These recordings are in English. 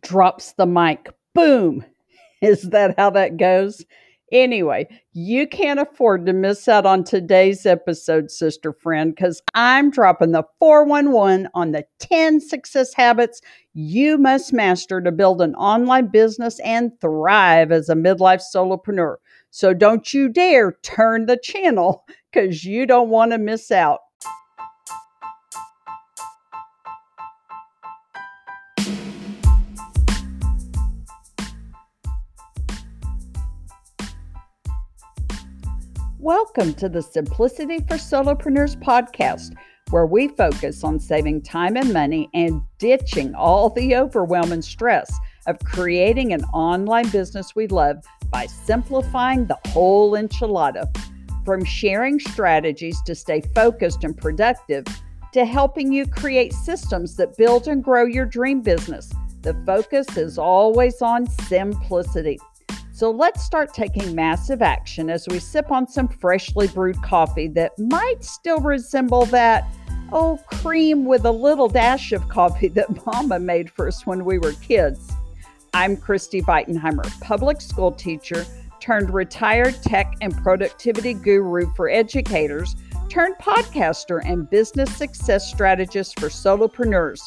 drops the mic. Boom. Is that how that goes? Anyway, you can't afford to miss out on today's episode, sister friend, because I'm dropping the 411 on the 10 success habits you must master to build an online business and thrive as a midlife solopreneur. So don't you dare turn the channel because you don't want to miss out. Welcome to the Simplicity for Solopreneurs podcast, where we focus on saving time and money and ditching all the overwhelm and stress of creating an online business we love by simplifying the whole enchilada. From sharing strategies to stay focused and productive to helping you create systems that build and grow your dream business, the focus is always on simplicity. So let's start taking massive action as we sip on some freshly brewed coffee that might still resemble that oh cream with a little dash of coffee that mama made for us when we were kids. I'm Christy Weitenheimer, public school teacher turned retired tech and productivity guru for educators, turned podcaster and business success strategist for solopreneurs.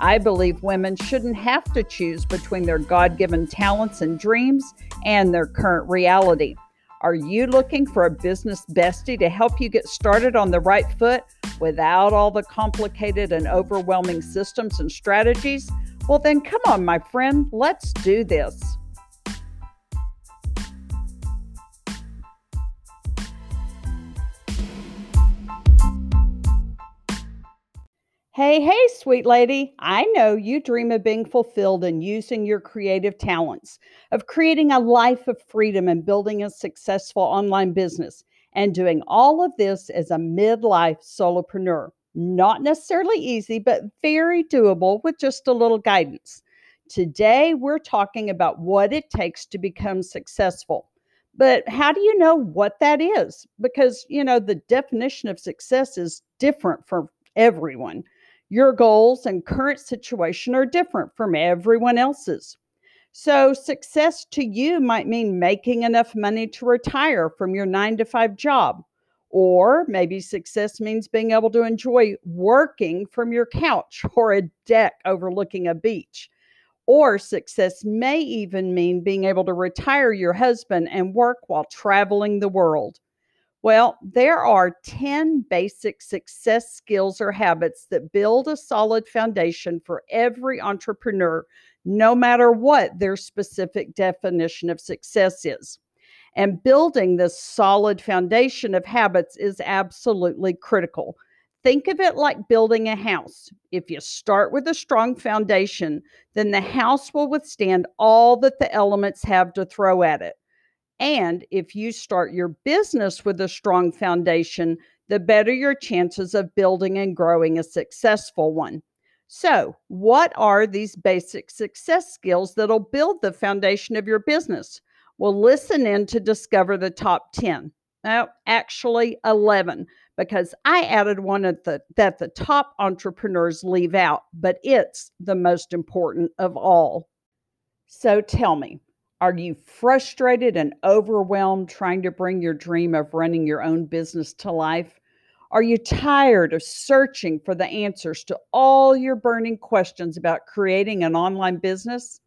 I believe women shouldn't have to choose between their God given talents and dreams and their current reality. Are you looking for a business bestie to help you get started on the right foot without all the complicated and overwhelming systems and strategies? Well, then come on, my friend, let's do this. Hey, hey, sweet lady. I know you dream of being fulfilled and using your creative talents, of creating a life of freedom and building a successful online business, and doing all of this as a midlife solopreneur. Not necessarily easy, but very doable with just a little guidance. Today, we're talking about what it takes to become successful. But how do you know what that is? Because, you know, the definition of success is different for everyone. Your goals and current situation are different from everyone else's. So, success to you might mean making enough money to retire from your nine to five job. Or maybe success means being able to enjoy working from your couch or a deck overlooking a beach. Or success may even mean being able to retire your husband and work while traveling the world. Well, there are 10 basic success skills or habits that build a solid foundation for every entrepreneur, no matter what their specific definition of success is. And building this solid foundation of habits is absolutely critical. Think of it like building a house. If you start with a strong foundation, then the house will withstand all that the elements have to throw at it. And if you start your business with a strong foundation, the better your chances of building and growing a successful one. So, what are these basic success skills that'll build the foundation of your business? Well, listen in to discover the top 10. Now, actually 11 because I added one at the, that the top entrepreneurs leave out, but it's the most important of all. So tell me, are you frustrated and overwhelmed trying to bring your dream of running your own business to life? Are you tired of searching for the answers to all your burning questions about creating an online business?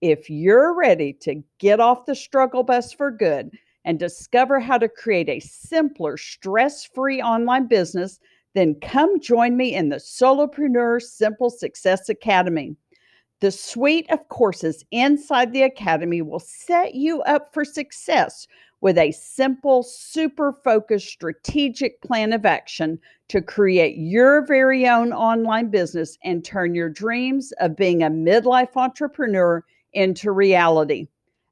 If you're ready to get off the struggle bus for good and discover how to create a simpler, stress free online business, then come join me in the Solopreneur Simple Success Academy. The suite of courses inside the Academy will set you up for success with a simple, super focused strategic plan of action to create your very own online business and turn your dreams of being a midlife entrepreneur into reality.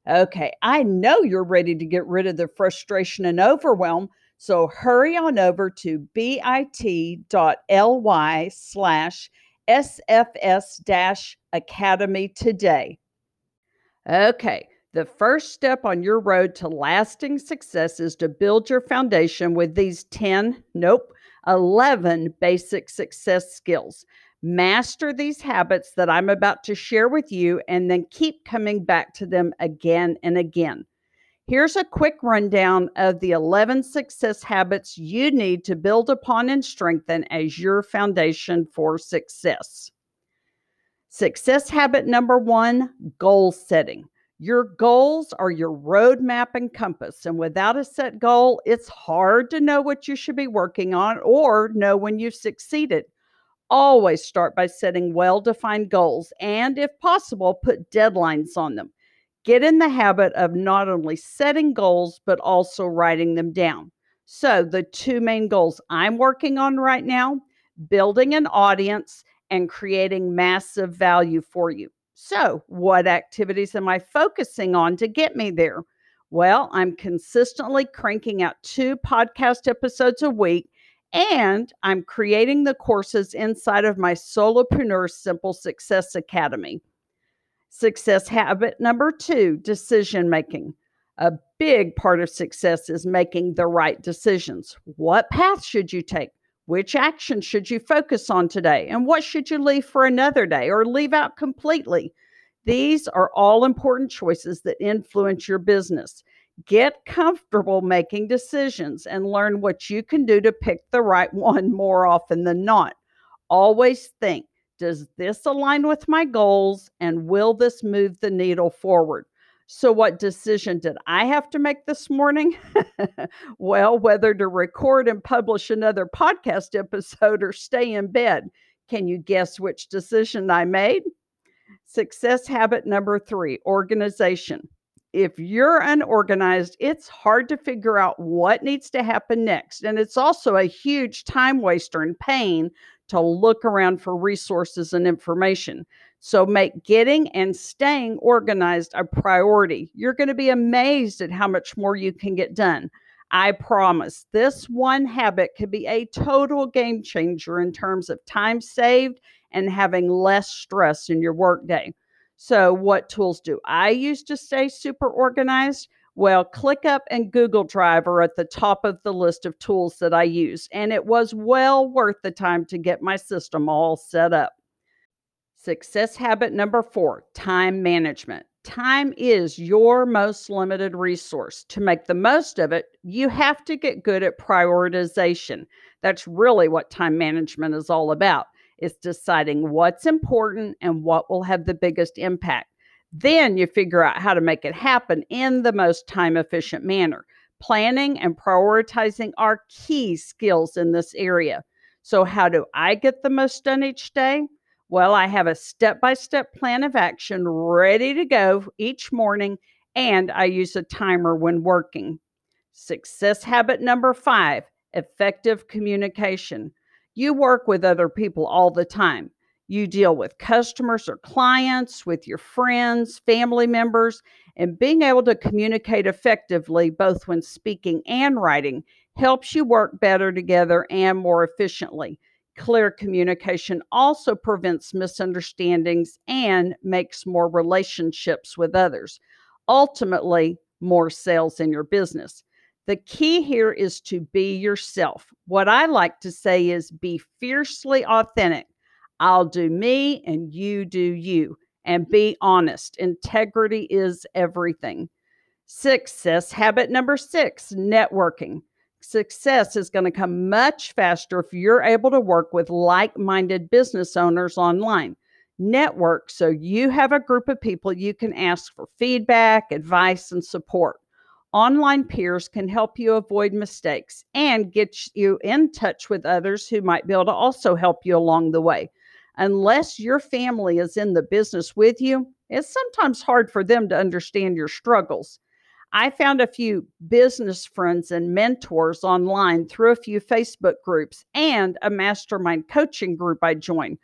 Okay, I know you're ready to get rid of the frustration and overwhelm. So hurry on over to bit.ly slash SFS Academy today. Okay, the first step on your road to lasting success is to build your foundation with these 10, nope, 11 basic success skills. Master these habits that I'm about to share with you and then keep coming back to them again and again. Here's a quick rundown of the 11 success habits you need to build upon and strengthen as your foundation for success. Success habit number one goal setting. Your goals are your roadmap and compass. And without a set goal, it's hard to know what you should be working on or know when you've succeeded. Always start by setting well defined goals and, if possible, put deadlines on them. Get in the habit of not only setting goals, but also writing them down. So, the two main goals I'm working on right now building an audience and creating massive value for you. So, what activities am I focusing on to get me there? Well, I'm consistently cranking out two podcast episodes a week, and I'm creating the courses inside of my Solopreneur Simple Success Academy. Success habit number two decision making. A big part of success is making the right decisions. What path should you take? Which action should you focus on today? And what should you leave for another day or leave out completely? These are all important choices that influence your business. Get comfortable making decisions and learn what you can do to pick the right one more often than not. Always think does this align with my goals and will this move the needle forward? So, what decision did I have to make this morning? well, whether to record and publish another podcast episode or stay in bed. Can you guess which decision I made? Success habit number three organization. If you're unorganized, it's hard to figure out what needs to happen next. And it's also a huge time waster and pain to look around for resources and information. So make getting and staying organized a priority. You're going to be amazed at how much more you can get done. I promise this one habit could be a total game changer in terms of time saved and having less stress in your workday. So, what tools do I use to stay super organized? Well, ClickUp and Google Drive are at the top of the list of tools that I use, and it was well worth the time to get my system all set up. Success habit number four time management. Time is your most limited resource. To make the most of it, you have to get good at prioritization. That's really what time management is all about. It's deciding what's important and what will have the biggest impact. Then you figure out how to make it happen in the most time efficient manner. Planning and prioritizing are key skills in this area. So, how do I get the most done each day? Well, I have a step by step plan of action ready to go each morning, and I use a timer when working. Success habit number five effective communication. You work with other people all the time. You deal with customers or clients, with your friends, family members, and being able to communicate effectively, both when speaking and writing, helps you work better together and more efficiently. Clear communication also prevents misunderstandings and makes more relationships with others. Ultimately, more sales in your business. The key here is to be yourself. What I like to say is be fiercely authentic. I'll do me and you do you. And be honest. Integrity is everything. Success habit number six networking success is going to come much faster if you're able to work with like minded business owners online. Network so you have a group of people you can ask for feedback, advice, and support. Online peers can help you avoid mistakes and get you in touch with others who might be able to also help you along the way. Unless your family is in the business with you, it's sometimes hard for them to understand your struggles. I found a few business friends and mentors online through a few Facebook groups and a mastermind coaching group I joined.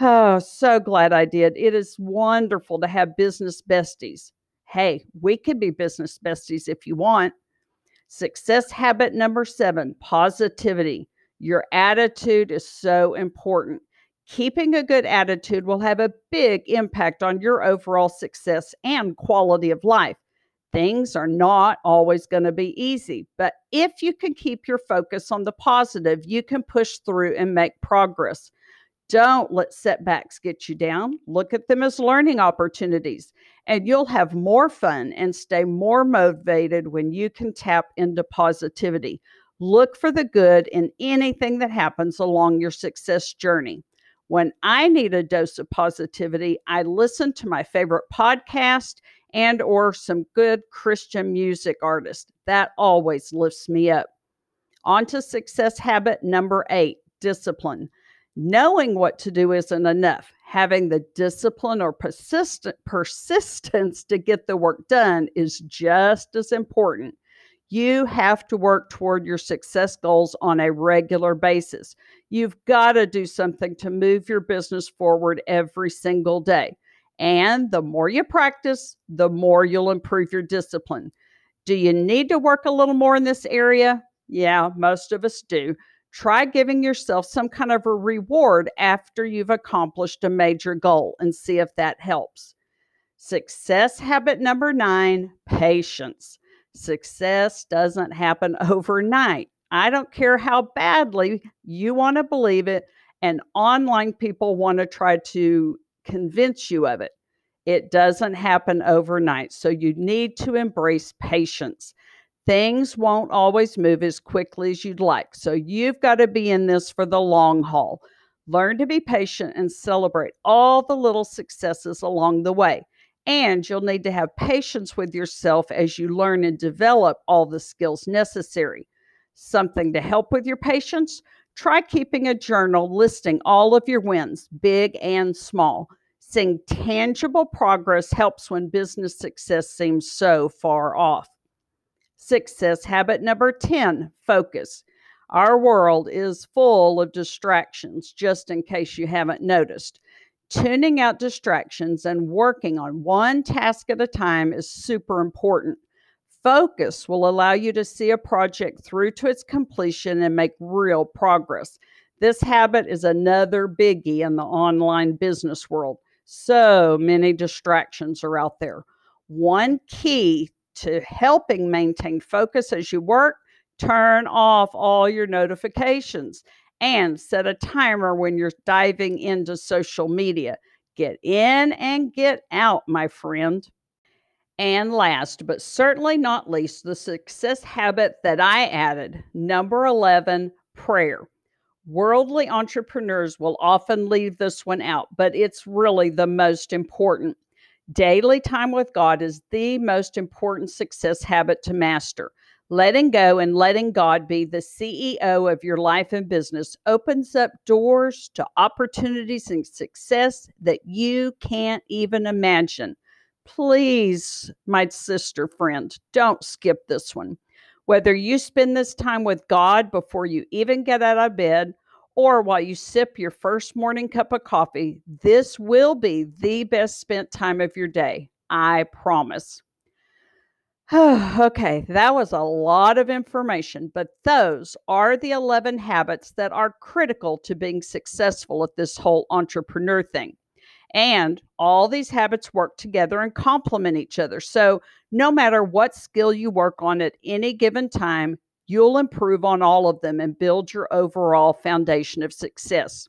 Oh, so glad I did. It is wonderful to have business besties. Hey, we could be business besties if you want. Success habit number seven positivity. Your attitude is so important. Keeping a good attitude will have a big impact on your overall success and quality of life. Things are not always going to be easy, but if you can keep your focus on the positive, you can push through and make progress. Don't let setbacks get you down. Look at them as learning opportunities, and you'll have more fun and stay more motivated when you can tap into positivity. Look for the good in anything that happens along your success journey. When I need a dose of positivity, I listen to my favorite podcast and or some good Christian music artist. That always lifts me up. On to success habit number 8, discipline. Knowing what to do isn't enough. Having the discipline or persistent persistence to get the work done is just as important. You have to work toward your success goals on a regular basis. You've got to do something to move your business forward every single day. And the more you practice, the more you'll improve your discipline. Do you need to work a little more in this area? Yeah, most of us do. Try giving yourself some kind of a reward after you've accomplished a major goal and see if that helps. Success habit number nine patience. Success doesn't happen overnight. I don't care how badly you want to believe it, and online people want to try to convince you of it. It doesn't happen overnight. So you need to embrace patience. Things won't always move as quickly as you'd like. So you've got to be in this for the long haul. Learn to be patient and celebrate all the little successes along the way. And you'll need to have patience with yourself as you learn and develop all the skills necessary. Something to help with your patience? Try keeping a journal listing all of your wins, big and small. Seeing tangible progress helps when business success seems so far off. Success habit number 10 focus. Our world is full of distractions, just in case you haven't noticed. Tuning out distractions and working on one task at a time is super important. Focus will allow you to see a project through to its completion and make real progress. This habit is another biggie in the online business world. So many distractions are out there. One key to helping maintain focus as you work, turn off all your notifications and set a timer when you're diving into social media. Get in and get out, my friend. And last, but certainly not least, the success habit that I added number 11 prayer. Worldly entrepreneurs will often leave this one out, but it's really the most important. Daily time with God is the most important success habit to master. Letting go and letting God be the CEO of your life and business opens up doors to opportunities and success that you can't even imagine. Please, my sister friend, don't skip this one. Whether you spend this time with God before you even get out of bed or while you sip your first morning cup of coffee, this will be the best spent time of your day. I promise. okay, that was a lot of information, but those are the 11 habits that are critical to being successful at this whole entrepreneur thing. And all these habits work together and complement each other. So, no matter what skill you work on at any given time, you'll improve on all of them and build your overall foundation of success.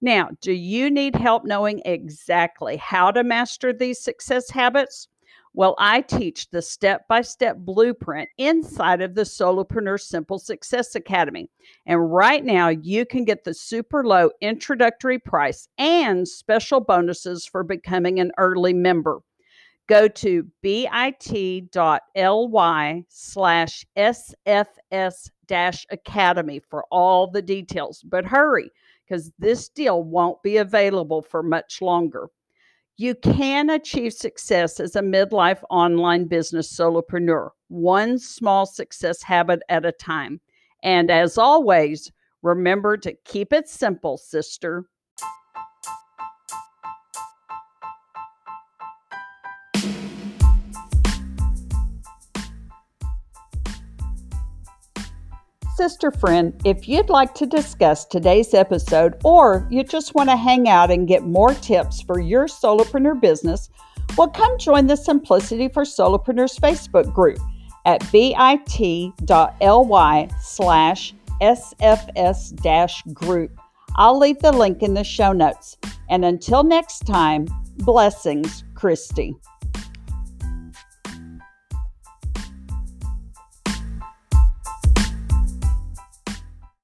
Now, do you need help knowing exactly how to master these success habits? Well, I teach the step by step blueprint inside of the Solopreneur Simple Success Academy. And right now, you can get the super low introductory price and special bonuses for becoming an early member. Go to bit.ly slash SFS academy for all the details. But hurry, because this deal won't be available for much longer. You can achieve success as a midlife online business solopreneur, one small success habit at a time. And as always, remember to keep it simple, sister. Sister friend, if you'd like to discuss today's episode or you just want to hang out and get more tips for your solopreneur business, well, come join the Simplicity for Solopreneurs Facebook group at bit.ly slash sfs group. I'll leave the link in the show notes. And until next time, blessings, Christy.